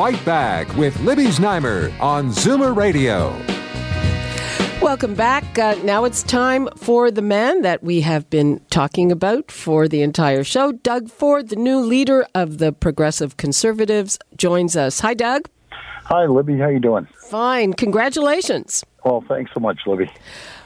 Fight Back with Libby Znaimer on Zoomer Radio. Welcome back. Uh, now it's time for the man that we have been talking about for the entire show. Doug Ford, the new leader of the Progressive Conservatives, joins us. Hi, Doug. Hi, Libby. How you doing? Fine. Congratulations. Well, thanks so much, Libby.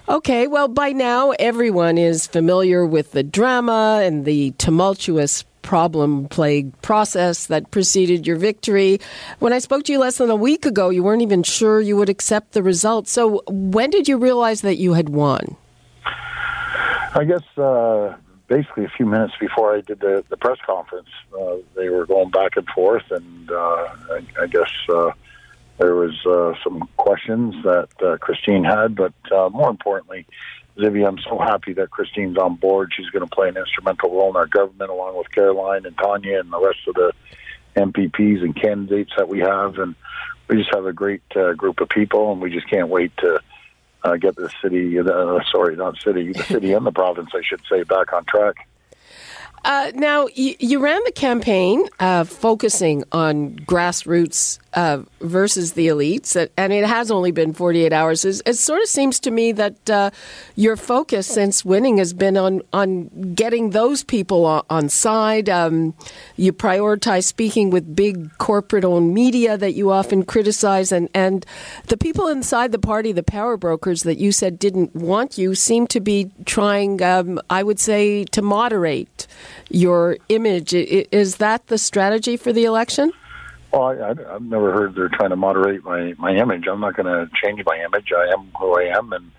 Okay, well, by now everyone is familiar with the drama and the tumultuous problem plagued process that preceded your victory. When I spoke to you less than a week ago, you weren't even sure you would accept the results. So, when did you realize that you had won? I guess uh, basically a few minutes before I did the, the press conference, uh, they were going back and forth, and uh, I, I, guess uh, there was uh, some questions that uh, Christine had, but more importantly, Libby, I'm so happy that Christine's on board. She's going to play an instrumental role in our government, along with Caroline and Tanya and the rest of the MPPs and candidates that we have. And we just have a great uh, group of people, and we just can't wait to uh, get the city, uh, sorry, not city, the city and the province, I should say, back on track. Uh, now, you, you, ran the campaign uh, focusing on grassroots uh, versus the elites, and it has only been 48 hours. It, sort of seems to me that uh, your focus since winning has been on, on getting those people on, on side. Um, you prioritize speaking with big corporate owned media that you often criticize, and, and the people inside the party, the power brokers that you said didn't want you, seem to be trying, um, I would say, to moderate your image. Is that the strategy for the election? Well, I, have never heard they're trying to moderate my my image. I'm not going to change my image. I am who I am, and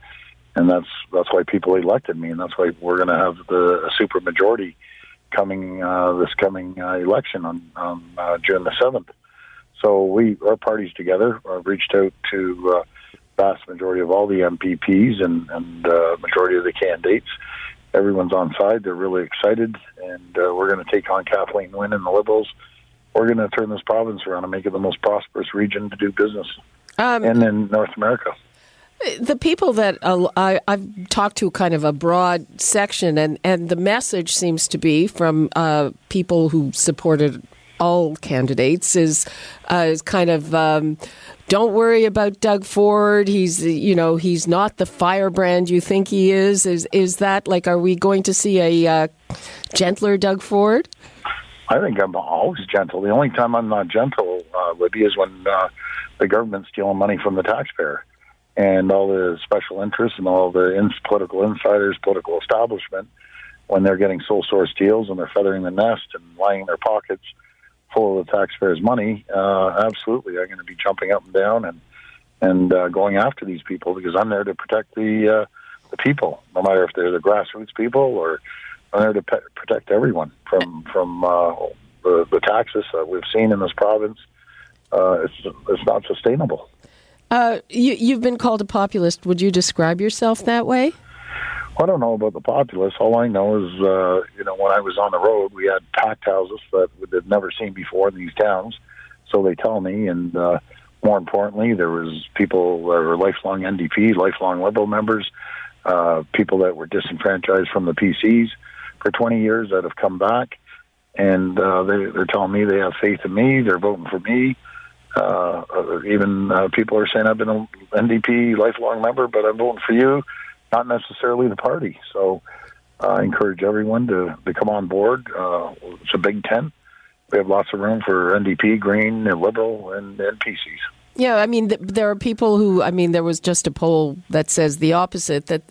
and that's that's why people elected me, and that's why we're going to have the a super majority coming uh, this coming uh, election on, on uh, June the seventh. So we our parties together uh, reached out to uh, vast majority of all the MPPs and and uh, majority of the candidates. Everyone's on side. They're really excited, and uh, we're going to take on Kathleen Wynne and the Liberals we're going to turn this province around and make it the most prosperous region to do business, um, and in North America. The people that uh, I, have talked to, kind of a broad section, and, and the message seems to be from uh, people who supported all candidates is uh, is kind of um, don't worry about Doug Ford. He's you know he's not the firebrand you think he is. Is is that like are we going to see a uh, gentler Doug Ford? I think I'm always gentle. The only time I'm not gentle, uh, Libby, is when uh, the government's stealing money from the taxpayer and all the special interests and all the in- political insiders, political establishment, when they're getting sole source deals and they're feathering the nest and lining their pockets full of the taxpayers' money. Uh, absolutely, I'm going to be jumping up and down and and uh, going after these people because I'm there to protect the uh, the people, no matter if they're the grassroots people or there to pe- protect everyone from from uh, the, the taxes that we've seen in this province. Uh, it's it's not sustainable. Uh, you, you've been called a populist. Would you describe yourself that way? I don't know about the populist. All I know is, uh, you know, when I was on the road, we had packed houses that they've never seen before in these towns. So they tell me, and uh, more importantly, there was people that were lifelong NDP, lifelong Liberal members, uh, people that were disenfranchised from the PCs for 20 years that have come back, and uh, they, they're telling me they have faith in me. They're voting for me. Uh, even uh, people are saying I've been an NDP lifelong member, but I'm voting for you, not necessarily the party. So uh, I encourage everyone to, to come on board. Uh, it's a big tent. We have lots of room for NDP, Green, and Liberal, and NPCs. Yeah, I mean, th- there are people who, I mean, there was just a poll that says the opposite that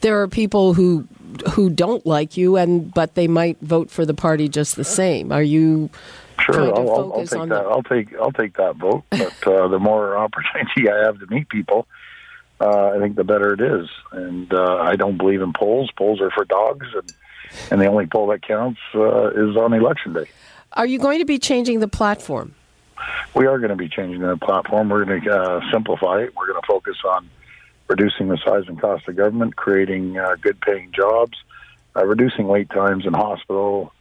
there are people who who don't like you, and but they might vote for the party just the same. Are you? Sure, I'll, I'll, take that. The... I'll take I'll take that vote. But uh, the more opportunity I have to meet people, uh, I think the better it is. And uh, I don't believe in polls. Polls are for dogs, and and the only poll that counts uh, is on election day. Are you going to be changing the platform? we are going to be changing the platform. We're going to uh, simplify it. We're going to focus on reducing the size and cost of government, creating uh, good paying jobs, uh, reducing wait times in hospital,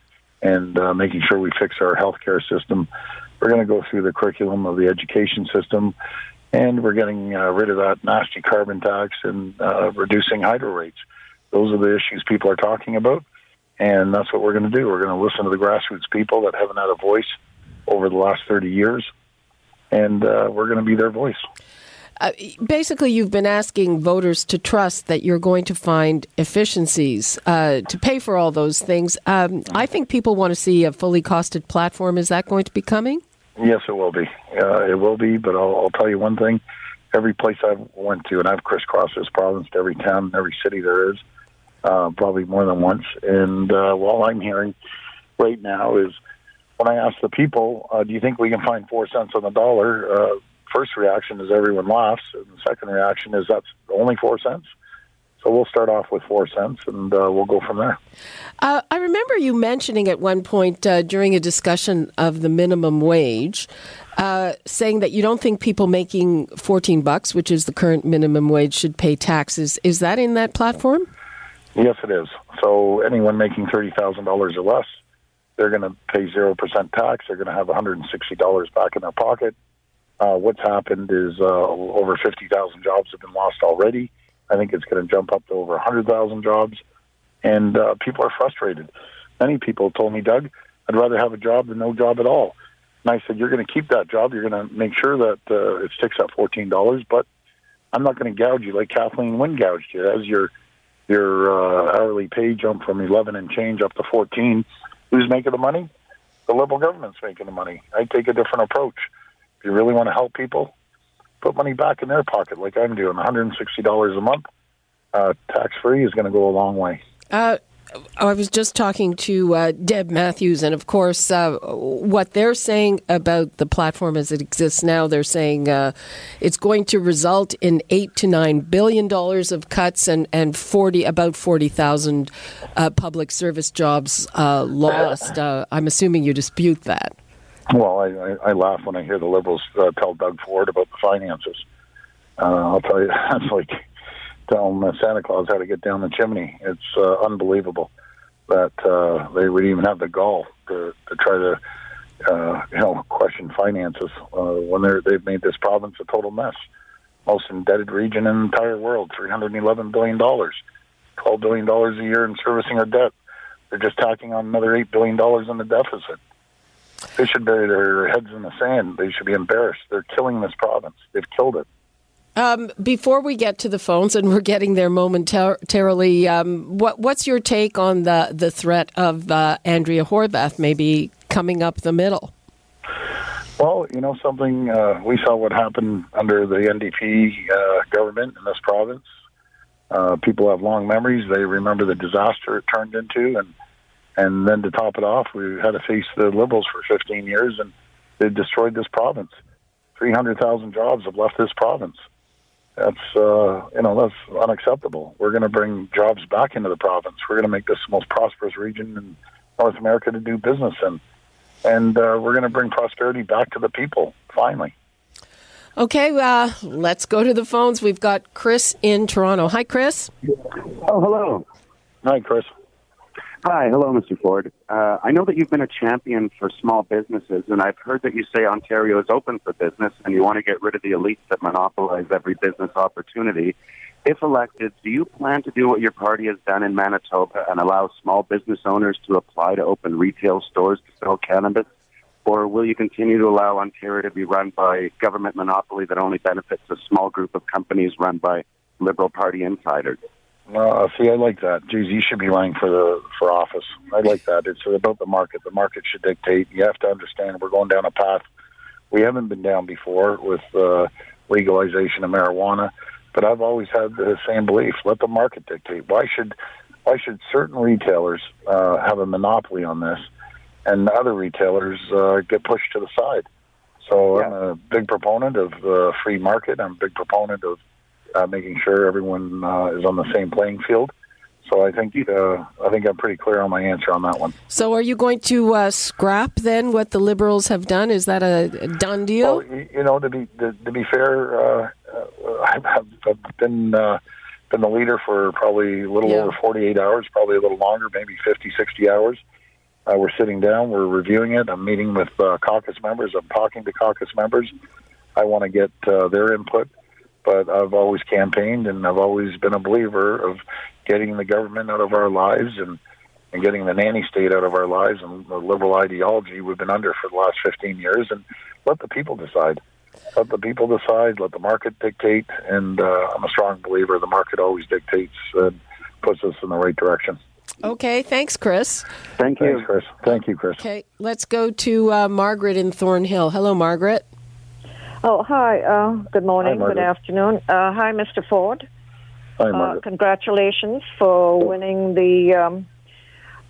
and uh, making sure we fix our healthcare system. We're going to go through the curriculum of the education system, and we're getting uh, rid of that nasty carbon tax and uh, reducing hydro rates. Those are the issues people are talking about, and that's what we're going to do. We're going to listen to the grassroots people that haven't had a voice over the last 30 years, and uh, we're going to be their voice. Uh, basically, you've been asking voters to trust that you're going to find efficiencies uh, to pay for all those things. Um, I think people want to see a fully costed platform. Is that going to be coming? Yes, it will be. Uh, it will be, but I'll, I'll tell you one thing. Every place I've went to, and I've crisscrossed this province to every town, and every city there is, uh, probably more than once. And uh, all I'm hearing right now is when I ask the people, uh, do you think we can find four cents on the dollar? First reaction is everyone laughs, and the second reaction is that's only four cents. So we'll start off with four cents, and uh, we'll go from there. Uh, I remember you mentioning at one point uh, during a discussion of the minimum wage, uh, saying that you don't think people making fourteen bucks, which is the current minimum wage, should pay taxes. Is that in that platform? Yes, it is. So anyone making thirty thousand dollars or less, they're going to pay zero percent tax. They're going to have one hundred and sixty dollars back in their pocket uh, what's happened is uh, over 50,000 jobs have been lost already. I think it's going to jump up to over 100,000 jobs, and uh, people are frustrated. Many people told me, Doug, I'd rather have a job than no job at all. And I said, you're going to keep that job. You're going to make sure that uh, it sticks at $14, but I'm not going to gouge you like Kathleen Wynne gouged you. As your your uh, hourly pay jump from 11 and change up to 14, who's making the money? The Liberal government's making the money. I take a different approach. If you really want to help people, put money back in their pocket, like I'm doing. $160 a month, uh, tax free, is going to go a long way. Uh, I was just talking to uh, Deb Matthews, and of course, uh, what they're saying about the platform as it exists now, they're saying uh, it's going to result in eight to nine billion dollars of cuts and, and forty about forty thousand uh, public service jobs uh, lost. Uh, I'm assuming you dispute that. Well, I, I, I laugh when I hear the Liberals uh, tell Doug Ford about the finances. Uh, I'll tell you, that's like telling uh, Santa Claus how to get down the chimney. It's uh, unbelievable that uh, they would even have the gall to, to try to, uh, you know, question finances uh, when they're, they've made this province a total mess. Most indebted region in the entire world, $311 billion, $12 billion a year in servicing our debt. They're just tacking on another $8 billion in the deficit. They should bury their heads in the sand. They should be embarrassed. They're killing this province. They've killed it. Um, before we get to the phones, and we're getting there momentarily, um, what, what's your take on the, the threat of uh, Andrea Horwath maybe coming up the middle? Well, you know something. Uh, we saw what happened under the NDP uh, government in this province. Uh, people have long memories. They remember the disaster it turned into, and and then to top it off, we had to face the Liberals for 15 years, and they destroyed this province. 300,000 jobs have left this province. That's uh, you know that's unacceptable. We're going to bring jobs back into the province. We're going to make this the most prosperous region in North America to do business in, and uh, we're going to bring prosperity back to the people. Finally. Okay, uh, let's go to the phones. We've got Chris in Toronto. Hi, Chris. Oh, hello. Hi, Chris. Hi, hello, Mr. Ford. Uh, I know that you've been a champion for small businesses, and I've heard that you say Ontario is open for business and you want to get rid of the elites that monopolize every business opportunity. If elected, do you plan to do what your party has done in Manitoba and allow small business owners to apply to open retail stores to sell cannabis? Or will you continue to allow Ontario to be run by government monopoly that only benefits a small group of companies run by Liberal Party insiders? Uh, see, I like that. Geez, you should be running for the for office. I like that. It's about the market. The market should dictate. You have to understand we're going down a path we haven't been down before with uh, legalization of marijuana. But I've always had the same belief: let the market dictate. Why should why should certain retailers uh, have a monopoly on this, and other retailers uh, get pushed to the side? So yeah. I'm a big proponent of the free market. I'm a big proponent of uh, making sure everyone uh, is on the same playing field. So I think uh, I think I'm pretty clear on my answer on that one. So are you going to uh, scrap then what the Liberals have done? Is that a, done deal? Well, you know, to be to, to be fair, uh, uh, I've, I've been uh, been the leader for probably a little Yeah. over 48 hours, probably a little longer, maybe 50, 60 hours. Uh, we're sitting down, we're reviewing it. I'm meeting with uh, caucus members. I'm talking to caucus members. I want to get uh, their input, but I've always campaigned and I've always been a believer of getting the government out of our lives and and getting the nanny state out of our lives and the liberal ideology we've been under for the last 15 years and let the people decide. Let the people decide, let the market dictate, and uh, I'm a strong believer the market always dictates and puts us in the right direction. Okay, thanks, Chris. Thank you. Thanks, Chris. Thank you, Chris. Okay, let's go to uh, Margaret in Thornhill. Hello, Margaret. Oh, hi. Uh, good morning. Margaret. good afternoon. Uh, hi, Mr. Ford. Hi, Uh, Margaret. congratulations for winning the um,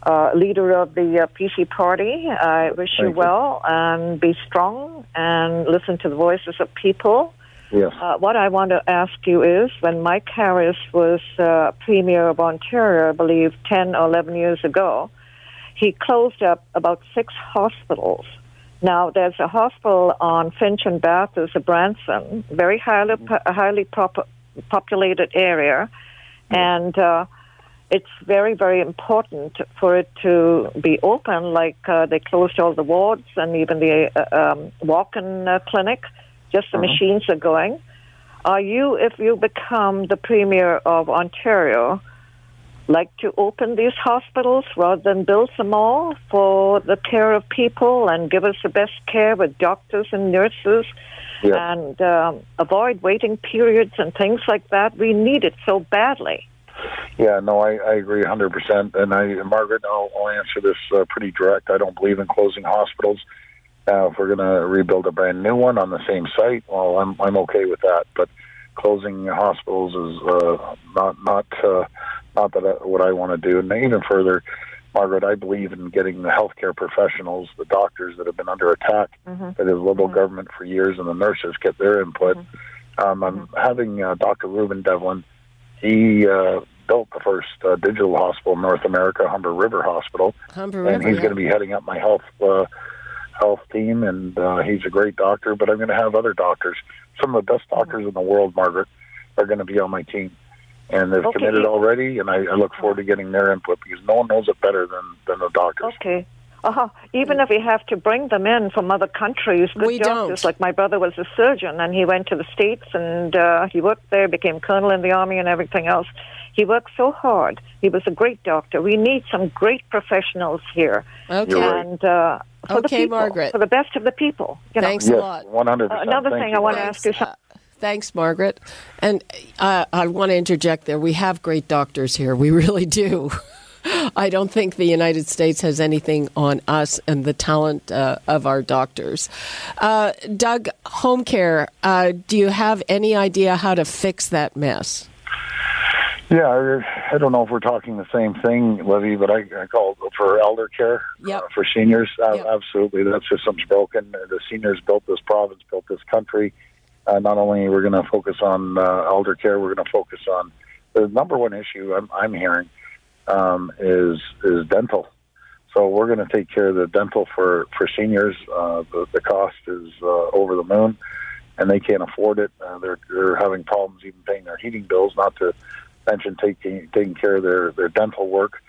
uh, leader of the uh, PC party. I wish you Thank you. well and be strong and listen to the voices of people. yes. Uh, what I want to ask you is when Mike Harris was uh, Premier of Ontario, I believe 10 or 11 years ago, he closed up about six hospitals. Now, there's a hospital on Finch and Bath, there's a Branson, very highly, highly populated area, and uh, it's very, very important for it to be open. Like uh, they closed all the wards and even the uh, um, walk-in uh, clinic. Just the machines are going. Are you, if you become the premier of Ontario, like to open these hospitals rather than build some more for the care of people and give us the best care with doctors and nurses Yes. and um, avoid waiting periods and things like that? We need it so badly. Yeah, no, I, I agree 100%. And I, Margaret, I'll, I'll answer this uh, pretty direct. I don't believe in closing hospitals. Uh, if we're going to rebuild a brand new one on the same site, well, I'm I'm okay with that. But closing hospitals is uh, not not uh, not that I, what I want to do. And even further, Margaret, I believe in getting the healthcare professionals, the doctors that have been under attack by the liberal government for years, and the nurses get their input. Um, I'm having uh, Dr. Rueben Devlin. He uh, built the first uh, digital hospital in North America, Humber River Hospital, Humber and River. he's yeah. going to be heading up my health uh, health team. And uh, he's a great doctor. But I'm going to have other doctors. Some of the best doctors in the world, Margaret, are going to be on my team, and they've Okay. committed already. And I, I look forward to getting their input because no one knows it better than than the doctors. Okay. Uh-huh. Even if we have to bring them in from other countries, good We doctors. don't. Like my brother was a surgeon, and he went to the states, and uh, he worked there, became colonel in the army, and everything else. He worked so hard. He was a great doctor. We need some great professionals here, Okay. Right. and uh, for the people, Margaret. for the best of the people. You know. Thanks a Yes, lot. one hundred Uh, percent. another thing I want to ask you. Uh, thanks, Margaret. And uh, I want to interject there. We have great doctors here. We really do. I don't think the United States has anything on us and the talent uh, of our doctors. Uh, Doug, home care, uh, do you have any idea how to fix that mess? Yeah, I, don't know if we're talking the same thing, Libby, but I, I call it for elder care Yep. uh, for seniors. Yep. Absolutely, that system's broken. The seniors built this province, built this country. Uh, not only we're going to focus on uh, elder care, we're going to focus on the number one issue I'm, I'm hearing um, is is dental. So we're going to take care of the dental for for seniors. Uh, the, the cost is uh, over the moon, and they can't afford it. Uh, they're they're having problems even paying their heating bills. Not to mention taking taking care of their their dental work.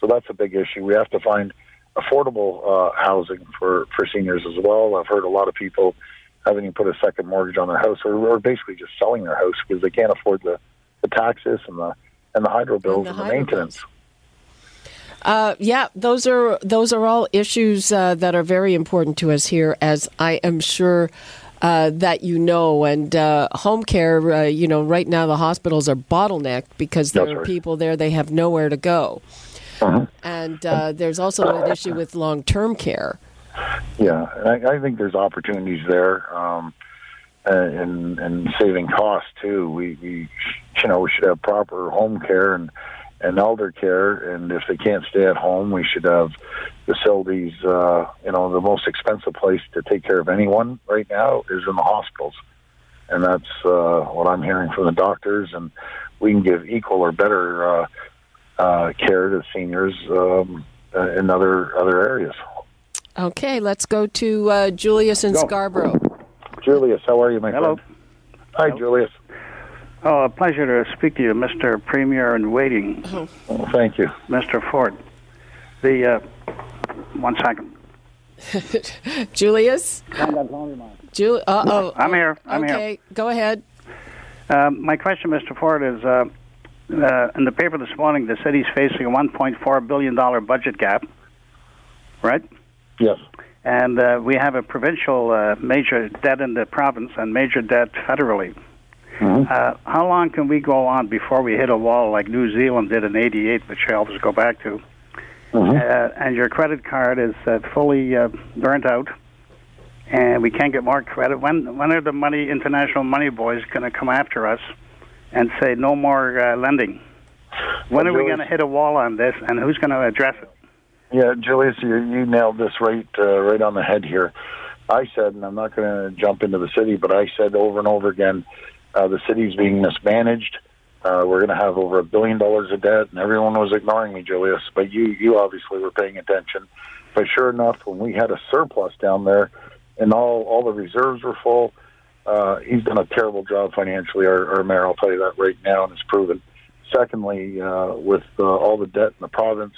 So that's a big issue. We have to find affordable uh, housing for for seniors as well. I've heard a lot of people having to put a second mortgage on their house, or, or basically just selling their house because they can't afford the, the taxes and the and the hydro bills the and the, maintenance. bills. Uh, yeah, those are those are all issues uh, that are very important to us here, as I am sure uh, that you know. And uh, home care, uh, you know, right now the hospitals are bottlenecked because there That's are right. people there they have nowhere to go, Uh-huh. and uh, there's also an issue with long term care. Yeah, I, I think there's opportunities there, um, and and saving costs too. We, we you know we should have proper home care and and elder care, and if they can't stay at home, we should have facilities. Uh, you know, the most expensive place to take care of anyone right now is in the hospitals, and that's uh, what I'm hearing from the doctors. And we can give equal or better. Uh, uh, care to seniors um, uh, in other other areas. Okay, let's go to uh, Julius in Go. Scarborough. Julius, how are you, my Hello. friend? Hi, Julius. Oh, a pleasure to speak to you, Mr. Premier in waiting, Well, thank you. Mr. Ford. The uh, one second. Julius? Jul- uh-oh. I'm here. I'm here. okay, go ahead. Um, my question, Mr. Ford, is uh, uh, in the paper this morning, the city's facing a 1.4 billion dollar budget gap, right? Yes. And uh, we have a provincial uh, major debt in the province and major debt federally. Uh, how long can we go on before we hit a wall like New Zealand did in '88, which I always go back to? Mhm. Uh, and your credit card is uh, fully uh, burnt out, and we can't get more credit. When when are the money international money boys going to come after us and say no more uh, lending? When are we going to hit a wall on this, and who's going to address it? Yeah, Julius, you, you nailed this right uh, right on the head here. I said, and I'm not going to jump into the city, but I said over and over again, uh, the city's being mismanaged. Uh, we're going to have over a billion dollars of debt, and everyone was ignoring me, Julius. But you, you obviously were paying attention. But sure enough, when we had a surplus down there, and all all the reserves were full, uh, he's done a terrible job financially. Our, our mayor, I'll tell you that right now, and it's proven. Secondly, uh, with uh, all the debt in the province,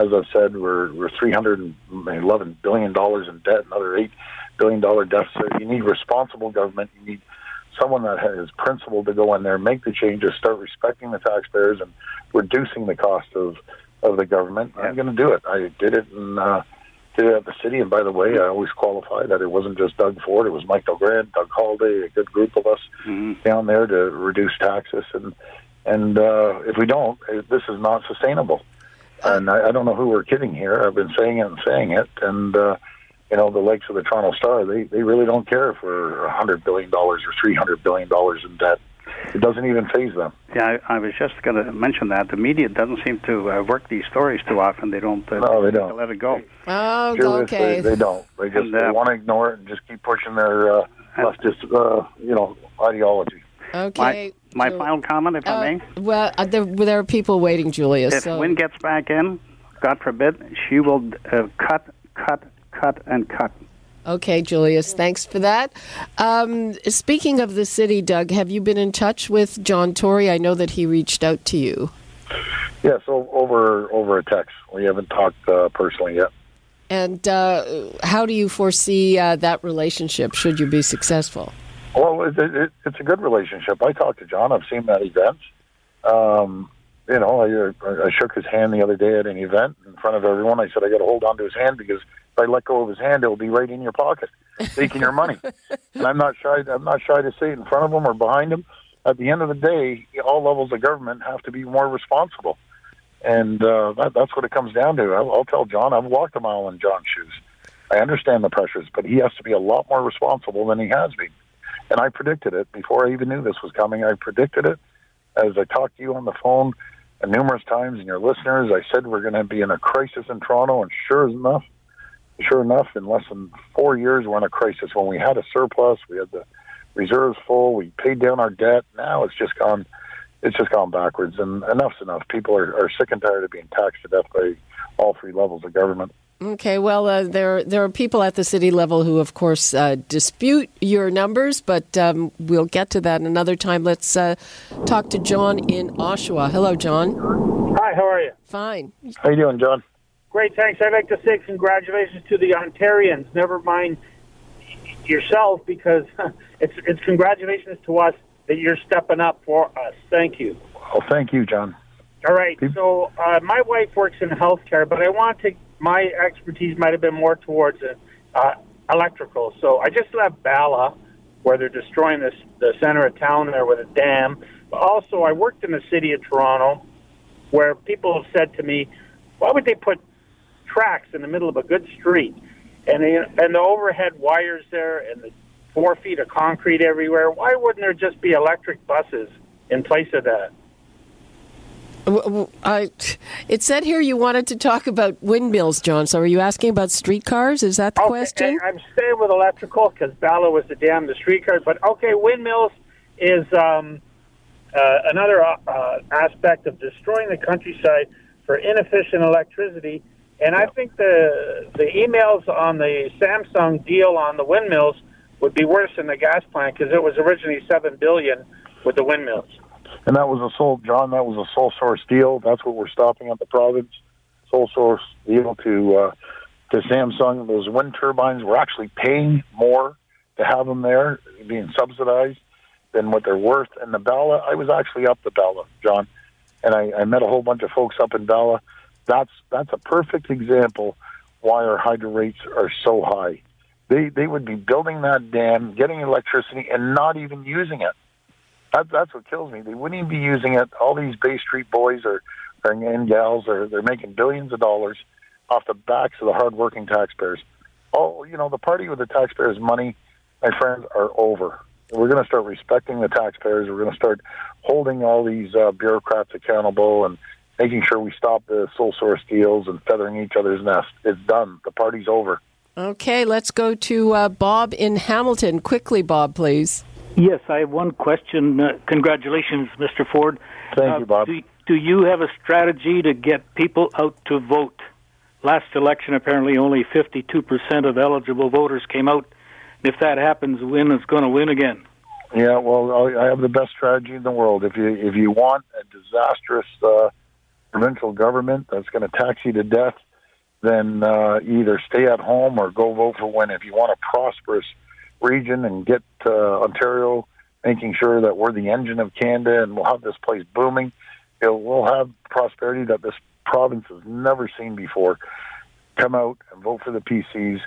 as I've said, we're we're three hundred and eleven billion dollars in debt, another eight billion dollar deficit. You need responsible government. You need someone that has principle to go in there, make the changes, start respecting the taxpayers, and reducing the cost of of the government. I'm going to do it. I did it in uh, did it at the city, and by the way, I always qualify that it wasn't just Doug Ford. It was Mike Grant, Doug Holyday, a good group of us Mhm. down there to reduce taxes, and and uh, if we don't, this is not sustainable. And I, I don't know who we're kidding here. I've been saying it and saying it, and uh, you know the likes of the Toronto Star, they they really don't care for a hundred billion dollars or three hundred billion dollars in debt. It doesn't even faze them. Yeah, I, I was just going to mention that the media doesn't seem to uh, work these stories too often. They don't. Uh, No, they don't. Let it go. Oh, Julius, okay. they, they don't. They just And, uh, they want to ignore it and just keep pushing their uh, leftist, uh, you know, ideology. okay. My my Jul- final comment, if I uh, may. well, uh, there, there are people waiting, Julius. If so. Wynne gets back in, God forbid, she will uh, cut, cut, cut, and cut. Okay, Julius, thanks for that. Um, speaking of the city, Doug, have you been in touch with John Tory? I know that he reached out to you. Yeah, so over over a text. We haven't talked uh, personally yet. And uh, how do you foresee uh, that relationship should you be successful? Well, it, it, it's a good relationship. I talked to John. I've seen him at events. Um, you know, I, I shook his hand the other day at an event in front of everyone. I said, I got to hold on to his hand because if I let go of his hand, it'll be right in your pocket, taking your money. And I'm not shy. I'm not shy to say it in front of him or behind him. At the end of the day, all levels of government have to be more responsible, and uh, that, that's what it comes down to. I'll, I'll tell John. I've walked a mile in John's shoes. I understand the pressures, but he has to be a lot more responsible than he has been. And I predicted it before I even knew this was coming. I predicted it as I talked to you on the phone numerous times, and your listeners. I said we're going to be in a crisis in Toronto, and sure enough, sure enough, in less than four years, we're in a crisis. When we had a surplus, we had the reserves full, we paid down our debt. Now it's just gone. It's just gone backwards, and enough's enough. People are, are sick and tired of being taxed to death by all three levels of government. Okay, well, uh, there there are people at the city level who, of course, uh, dispute your numbers, but um, we'll get to that another time. Let's uh, talk to John in Oshawa. Hello, John. Hi, how are you? Fine. How you doing, John? Great, thanks. I'd like to say congratulations to the Ontarians. Never mind yourself, because it's it's congratulations to us that you're stepping up for us. Thank you. Well, thank you, John. All right. So uh, my wife works in healthcare, but I want to. My expertise might have been more towards uh, electrical. So I just left Bala, where they're destroying this the center of town there with a dam. But also, I worked in the city of Toronto, where people have said to me, "Why would they put tracks in the middle of a good street, and the, and the overhead wires there, and the four feet of concrete everywhere? Why wouldn't there just be electric buses in place of that?" I, it said here you wanted to talk about windmills, John. So are you asking about streetcars? Is that the question? I'm staying with electrical because Bala was the dam, the streetcars. But okay, windmills is um, uh, another uh, uh, aspect of destroying the countryside for inefficient electricity. And I think the the emails on the Samsung deal on the windmills would be worse than the gas plant because it was originally seven billion with the windmills. And that was a sole, John. That was a sole source deal. That's what we're stopping at the province. Sole source deal to uh, to Samsung. Those wind turbines we're actually paying more to have them there, being subsidized than what they're worth. And the Bala, I was actually up the Bala, John, and I, I met a whole bunch of folks up in Bala. That's that's a perfect example why our hydro rates are so high. They they would be building that dam, getting electricity, and not even using it. That, that's what kills me. They wouldn't even be using it. All these Bay Street boys are, are and gals are they're making billions of dollars off the backs of the hardworking taxpayers. Oh, you know, the party with the taxpayers' money, my friends, are over. We're going to start respecting the taxpayers. We're going to start holding all these uh, bureaucrats accountable and making sure we stop the sole source deals and feathering each other's nest. It's done. The party's over. Okay, let's go to uh, Bob in Hamilton. Quickly, Bob, please. Yes, I have one question. Uh, congratulations, Mr. Ford. Thank uh, you, Bob. Do, do you have a strategy to get people out to vote? Last election, apparently only 52% of eligible voters came out. If that happens, Wynne is going to win again. Yeah, well, I have the best strategy in the world. If you if you want a disastrous uh, provincial government that's going to tax you to death, then uh, either stay at home or go vote for Wynne. If you want a prosperous region and get uh, Ontario making sure that we're the engine of Canada and we'll have this place booming. It, we'll have prosperity that this province has never seen before. Come out and vote for the PCs,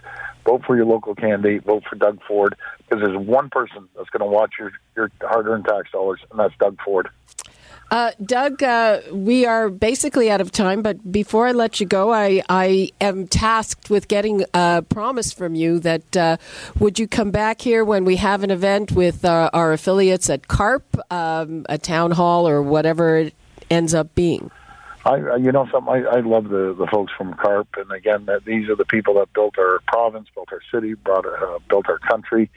vote for your local candidate, vote for Doug Ford, because there's one person that's going to watch your, your hard earned tax dollars, and that's Doug Ford. Uh, Doug, uh, we are basically out of time, but before I let you go, I, I am tasked with getting a promise from you that uh, would you come back here when we have an event with uh, our affiliates at CARP, um, a town hall, or whatever it ends up being? I, you know, something. I, I love the the folks from CARP, and again, that these are the people that built our province, built our city, brought uh, built our country.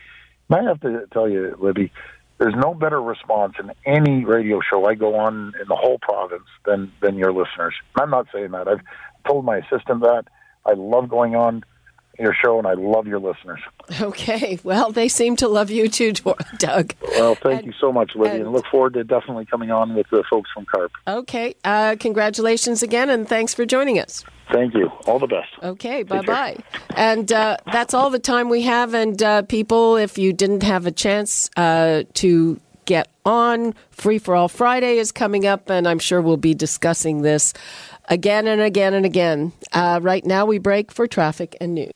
And I have to tell you, Libby, there's no better response in any radio show I go on in the whole province than than your listeners. I'm not saying that. I've told my assistant that. I love going on your show, and I love your listeners. Okay. Well, they seem to love you too, Doug. Well, thank and, you so much, Libby, and, and, look forward to definitely coming on with the folks from CARP. Okay. Uh, congratulations again, and thanks for joining us. Thank you. All the best. Okay, bye bye. And uh, that's all the time we have. And uh, people, if you didn't have a chance uh, to get on, Free for All Friday is coming up, and I'm sure we'll be discussing this again and again and again. Uh, right now, we break for traffic and news.